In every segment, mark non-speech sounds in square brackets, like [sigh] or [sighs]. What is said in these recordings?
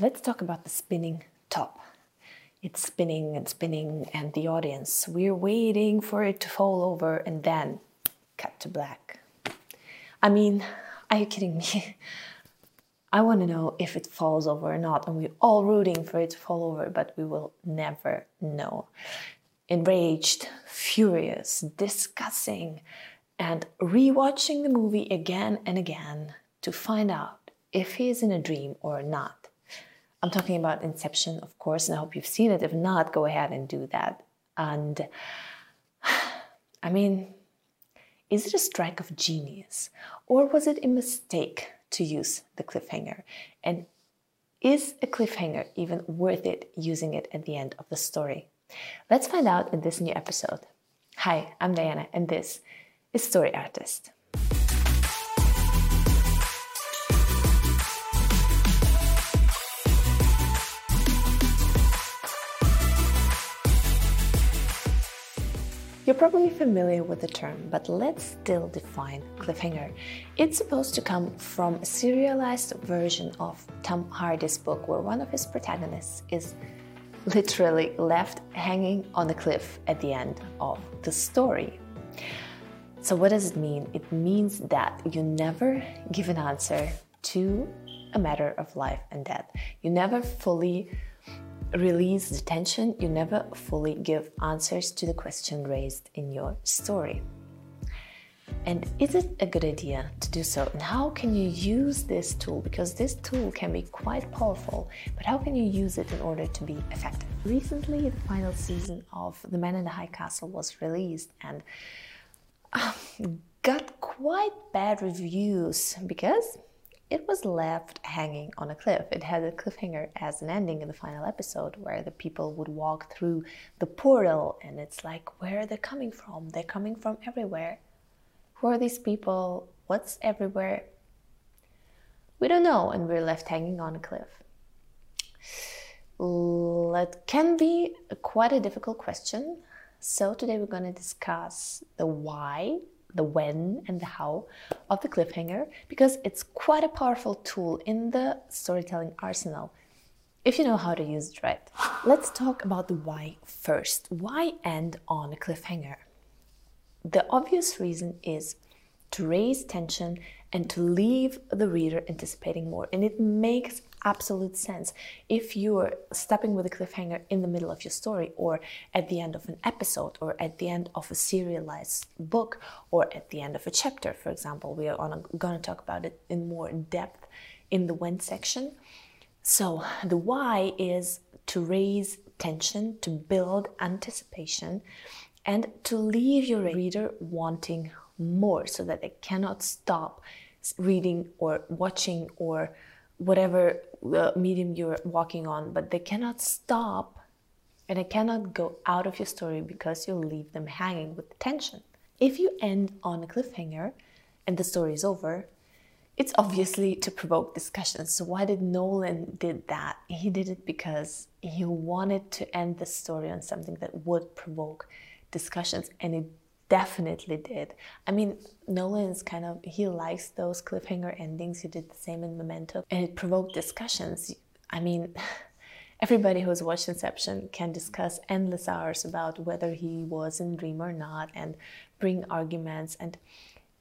Let's talk about the spinning top. It's spinning and spinning, and the audience, we're waiting for it to fall over and then cut to black. I mean, are you kidding me? [laughs] I want to know if it falls over or not, and we're all rooting for it to fall over, but we will never know. Enraged, furious, discussing, and rewatching the movie again and again to find out if he is in a dream or not. I'm talking about Inception, of course, and I hope you've seen it. If not, go ahead and do that. And [sighs] I mean, is it a strike of genius or was it a mistake to use the cliffhanger? And is a cliffhanger even worth it using it at the end of the story? Let's find out in this new episode. Hi, I'm Diana, and this is Story Artist. You're probably familiar with the term, but let's still define cliffhanger. It's supposed to come from a serialized version of Tom Hardy's book, where one of his protagonists is literally left hanging on a cliff at the end of the story. So, what does it mean? It means that you never give an answer to a matter of life and death. You never fully release the tension, you never fully give answers to the question raised in your story. And is it a good idea to do so? And how can you use this tool? Because this tool can be quite powerful, but how can you use it in order to be effective? Recently, the final season of The Man in the High Castle was released and uh, got quite bad reviews because it was left hanging on a cliff. It had a cliffhanger as an ending in the final episode where the people would walk through the portal and it's like, where are they coming from? They're coming from everywhere. Who are these people? What's everywhere? We don't know, and we're left hanging on a cliff. That can be quite a difficult question. So, today we're going to discuss the why the when and the how of the cliffhanger because it's quite a powerful tool in the storytelling arsenal if you know how to use it right. Let's talk about the why first. Why end on a cliffhanger? The obvious reason is to raise tension and to leave the reader anticipating more. And it makes absolute sense. If you're stopping with a cliffhanger in the middle of your story, or at the end of an episode, or at the end of a serialized book, or at the end of a chapter, for example, we are going to talk about it in more depth in the when section. So, the why is to raise tension, to build anticipation, and to leave your reader wanting more so that they cannot stop reading or watching or whatever uh, medium you're walking on, but they cannot stop and they cannot go out of your story because you'll leave them hanging with tension. If you end on a cliffhanger and the story is over, it's obviously to provoke discussions. So why did Nolan did that? He did it because he wanted to end the story on something that would provoke discussions and it definitely did. I mean, Nolan's kind of he likes those cliffhanger endings. He did the same in Memento, and it provoked discussions. I mean. [laughs] Everybody who's watched Inception can discuss endless hours about whether he was in dream or not and bring arguments and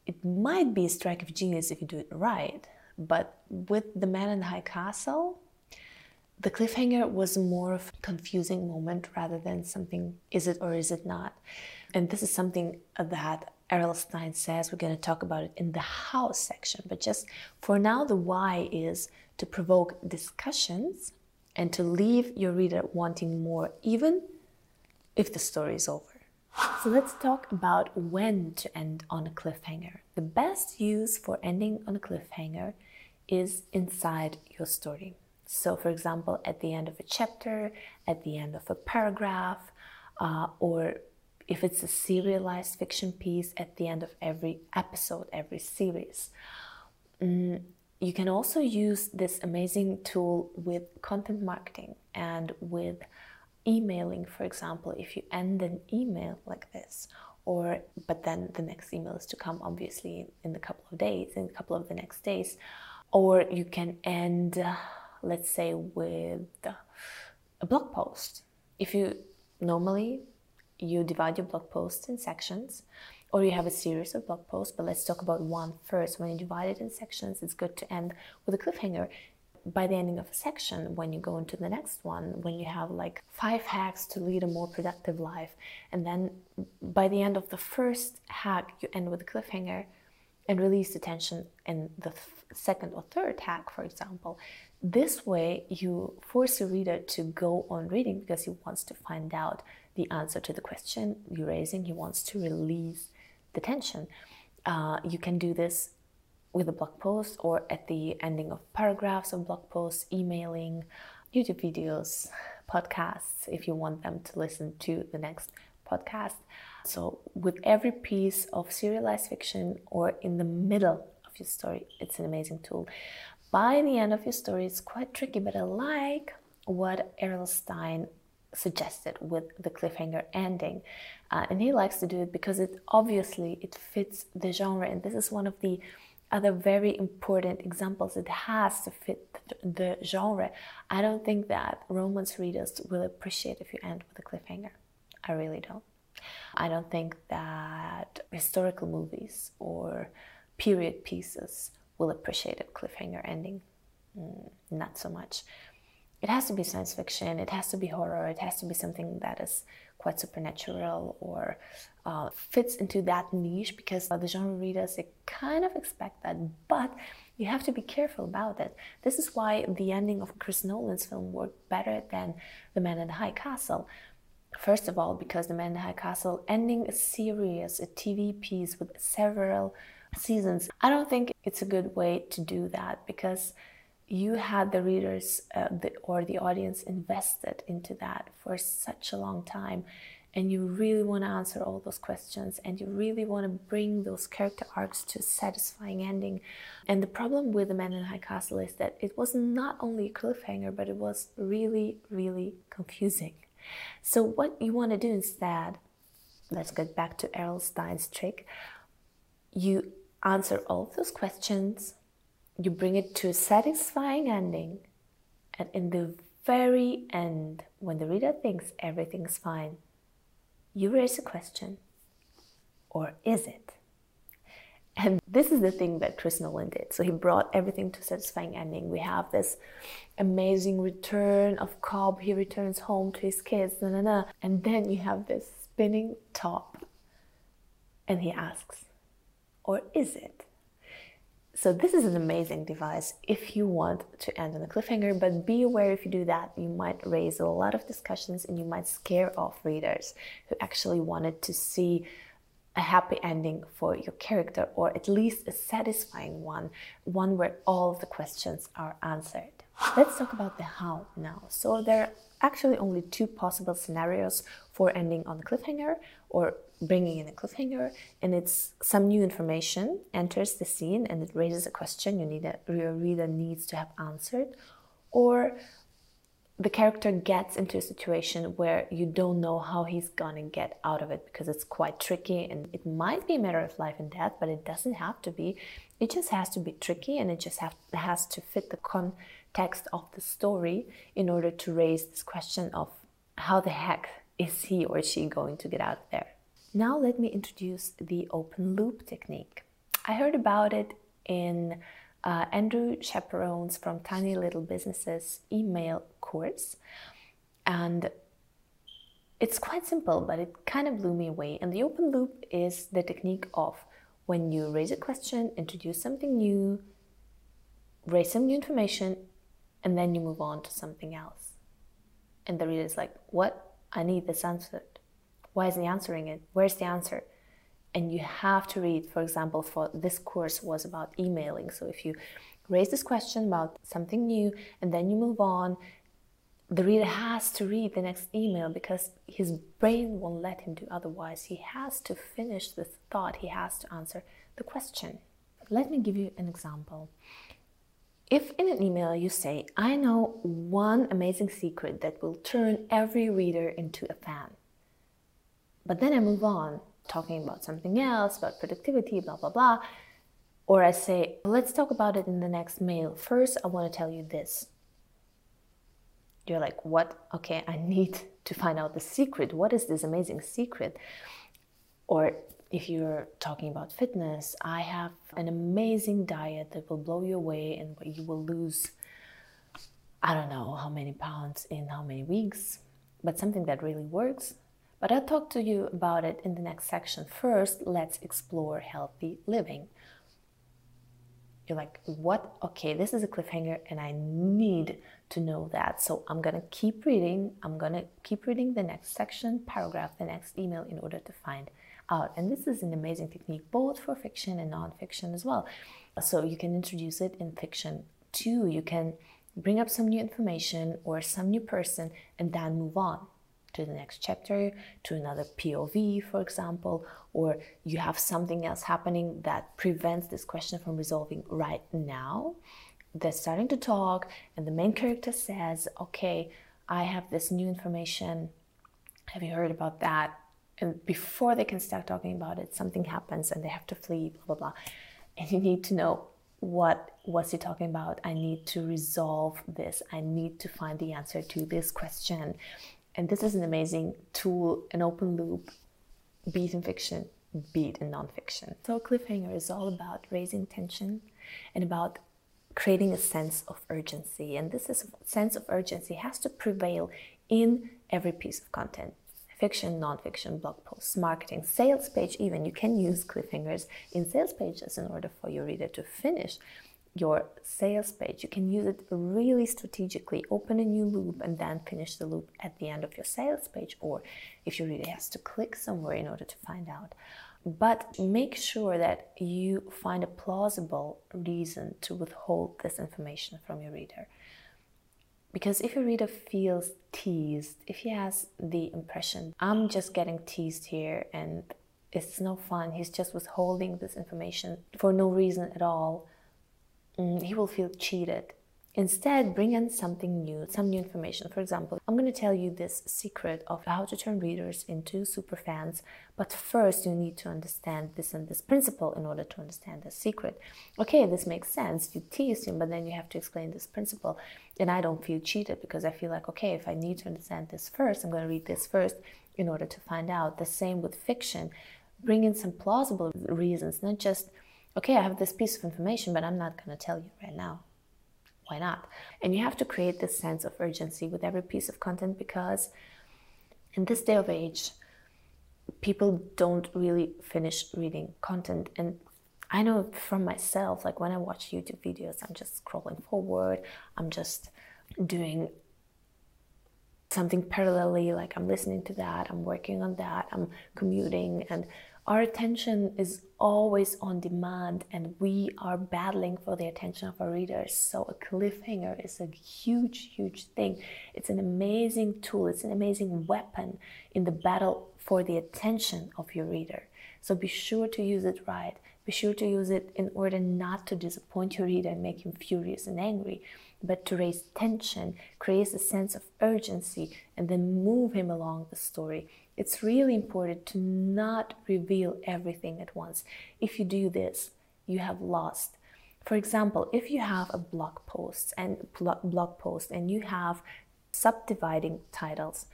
it might be a strike of genius if you do it right. But with The Man in the High Castle, the cliffhanger was more of a confusing moment rather than something is it or is it not. And this is something that Errol Stein says. We're going to talk about it in the how section. But just for now, the why is to provoke discussions and to leave your reader wanting more, even if the story is over. So let's talk about when to end on a cliffhanger. The best use for ending on a cliffhanger is inside your story. So, for example, at the end of a chapter, at the end of a paragraph, uh, or if it's a serialized fiction piece at the end of every episode, every series. Mm, you can also use this amazing tool with content marketing and with emailing, for example, if you end an email like this, or but then the next email is to come obviously in a couple of days, in a couple of the next days, or you can end let's say with a blog post. If you normally you divide your blog posts in sections or you have a series of blog posts, but let's talk about one first. When you divide it in sections, it's good to end with a cliffhanger. By the ending of a section, when you go into the next one, when you have like five hacks to lead a more productive life, and then by the end of the first hack, you end with a cliffhanger and release the tension in the second or third hack, for example. This way, you force your reader to go on reading because he wants to find out the answer to the question you're raising. He wants to release the tension. Uh, you can do this with a blog post or at the ending of paragraphs of blog posts, emailing, YouTube videos, podcasts, if you want them to listen to the next podcast. So, with every piece of serialized fiction or in the middle of your story, it's an amazing tool. By the end of your story, it's quite tricky, but I like what Errol Stein suggested with the cliffhanger ending uh, and he likes to do it because it obviously it fits the genre and this is one of the other very important examples it has to fit the genre. I don't think that romance readers will appreciate if you end with a cliffhanger. I really don't. I don't think that historical movies or period pieces will appreciate a cliffhanger ending mm, not so much it has to be science fiction, it has to be horror, it has to be something that is quite supernatural or uh, fits into that niche because uh, the genre readers they kind of expect that, but you have to be careful about it. This is why the ending of Chris Nolan's film worked better than The Man in the High Castle. First of all, because The Man in the High Castle ending a series, a TV piece with several seasons, I don't think it's a good way to do that because you had the readers uh, the, or the audience invested into that for such a long time and you really want to answer all those questions and you really want to bring those character arcs to a satisfying ending. And the problem with the man in high castle is that it was not only a cliffhanger but it was really really confusing. So what you want to do instead let's get back to errol stein's trick. You answer all those questions you bring it to a satisfying ending, and in the very end, when the reader thinks everything's fine, you raise a question or is it? And this is the thing that Chris Nolan did. So he brought everything to a satisfying ending. We have this amazing return of Cobb. He returns home to his kids, na, na, na. and then you have this spinning top. And he asks, or is it? So this is an amazing device if you want to end on a cliffhanger, but be aware if you do that, you might raise a lot of discussions and you might scare off readers who actually wanted to see a happy ending for your character or at least a satisfying one, one where all the questions are answered. Let's talk about the how now. So there actually only two possible scenarios for ending on a cliffhanger or bringing in a cliffhanger and it's some new information enters the scene and it raises a question you need a, your reader needs to have answered or the character gets into a situation where you don't know how he's gonna get out of it because it's quite tricky and it might be a matter of life and death but it doesn't have to be. It just has to be tricky and it just have, has to fit the context of the story in order to raise this question of how the heck is he or she going to get out there now let me introduce the open loop technique. I heard about it in uh, Andrew Chaperon's from Tiny Little Businesses email course. And it's quite simple, but it kind of blew me away. And the open loop is the technique of when you raise a question, introduce something new, raise some new information, and then you move on to something else. And the reader is like, What? I need this answered. Why isn't he answering it? Where's the answer? And you have to read, for example, for this course was about emailing. So if you raise this question about something new and then you move on, the reader has to read the next email because his brain won't let him do otherwise. He has to finish the thought, he has to answer the question. Let me give you an example. If in an email you say, I know one amazing secret that will turn every reader into a fan, but then I move on, talking about something else, about productivity, blah, blah, blah. Or I say, let's talk about it in the next mail. First, I want to tell you this. You're like, what? Okay, I [laughs] need to find out the secret. What is this amazing secret? Or if you're talking about fitness, I have an amazing diet that will blow you away and you will lose, I don't know how many pounds in how many weeks, but something that really works. But I'll talk to you about it in the next section. First, let's explore healthy living. You're like, what? Okay, this is a cliffhanger and I need to know that. So I'm going to keep reading. I'm going to keep reading the next section, paragraph, the next email in order to find out. And this is an amazing technique both for fiction and nonfiction as well. So you can introduce it in fiction too. You can bring up some new information or some new person and then move on to the next chapter, to another POV, for example, or you have something else happening that prevents this question from resolving right now. They're starting to talk, and the main character says, Okay, I have this new information. Have you heard about that? And before they can start talking about it, something happens and they have to flee, blah, blah, blah. And you need to know what was he talking about? I need to resolve this. I need to find the answer to this question. And this is an amazing tool, an open loop, beat in fiction, beat in nonfiction. So cliffhanger is all about raising tension and about creating a sense of urgency. And this is, sense of urgency has to prevail in every piece of content. Fiction, nonfiction, blog posts, marketing, sales page, even. You can use cliffhangers in sales pages in order for your reader to finish your sales page. You can use it really strategically, open a new loop and then finish the loop at the end of your sales page, or if your reader has to click somewhere in order to find out. But make sure that you find a plausible reason to withhold this information from your reader. Because if your reader feels teased, if he has the impression, I'm just getting teased here and it's no fun, he's just withholding this information for no reason at all, mm, he will feel cheated. Instead, bring in something new, some new information. For example, I'm going to tell you this secret of how to turn readers into super fans, but first you need to understand this and this principle in order to understand the secret. Okay, this makes sense. You tease him, but then you have to explain this principle. And I don't feel cheated because I feel like, okay, if I need to understand this first, I'm going to read this first in order to find out. The same with fiction. Bring in some plausible reasons, not just okay, I have this piece of information, but I'm not going to tell you right now. Why not? And you have to create this sense of urgency with every piece of content because in this day of age, people don't really finish reading content. And I know from myself, like when I watch YouTube videos, I'm just scrolling forward, I'm just doing something parallelly, like I'm listening to that, I'm working on that, I'm commuting, and our attention is always on demand and we are battling for the attention of our readers. So, a cliffhanger is a huge, huge thing. It's an amazing tool, it's an amazing weapon in the battle for the attention of your reader. So, be sure to use it right. Be sure to use it in order not to disappoint your reader and make him furious and angry, but to raise tension, create a sense of urgency, and then move him along the story it's really important to not reveal everything at once. If you do this, you have lost. For example, if you have a blog post and blog post and you have subdividing titles,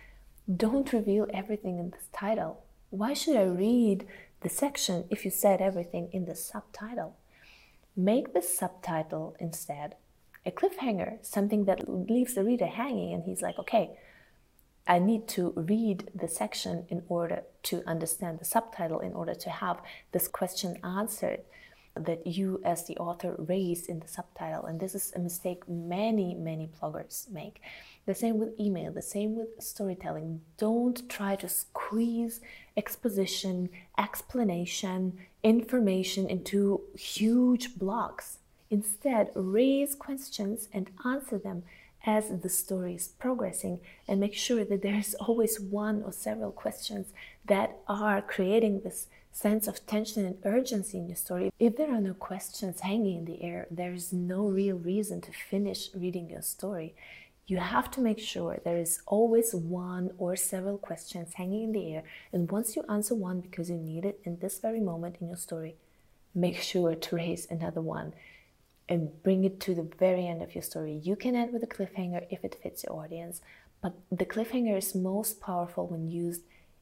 don't reveal everything in this title. Why should I read the section if you said everything in the subtitle? Make the subtitle instead a cliffhanger, something that leaves the reader hanging, and he's like, okay, I need to read the section in order to understand the subtitle, in order to have this question answered that you as the author raised in the subtitle. And this is a mistake many, many bloggers make. The same with email, the same with storytelling. Don't try to squeeze exposition, explanation, information into huge blocks. Instead, raise questions and answer them as the story is progressing and make sure that there's always one or several questions that are creating this sense of tension and urgency in your story. If there are no questions hanging in the air, there is no real reason to finish reading your story. You have to make sure there is always one or several questions hanging in the air, and once you answer one because you need it in this very moment in your story, make sure to raise another one and bring it to the very end of your story. You can end with a cliffhanger if it fits your audience, but the cliffhanger is most powerful when used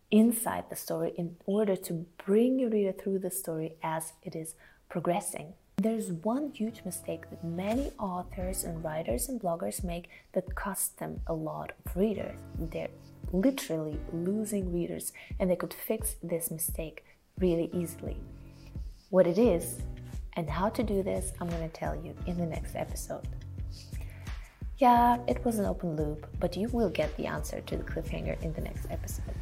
inside the story in order to bring your reader through the story as it is progressing. There's one huge mistake that many authors and writers and bloggers make that costs them a lot of readers. They're literally losing readers, and they could fix this mistake really easily. What it is and how to do this, I'm going to tell you in the next episode. Yeah, it was an open loop, but you will get the answer to the cliffhanger in the next episode.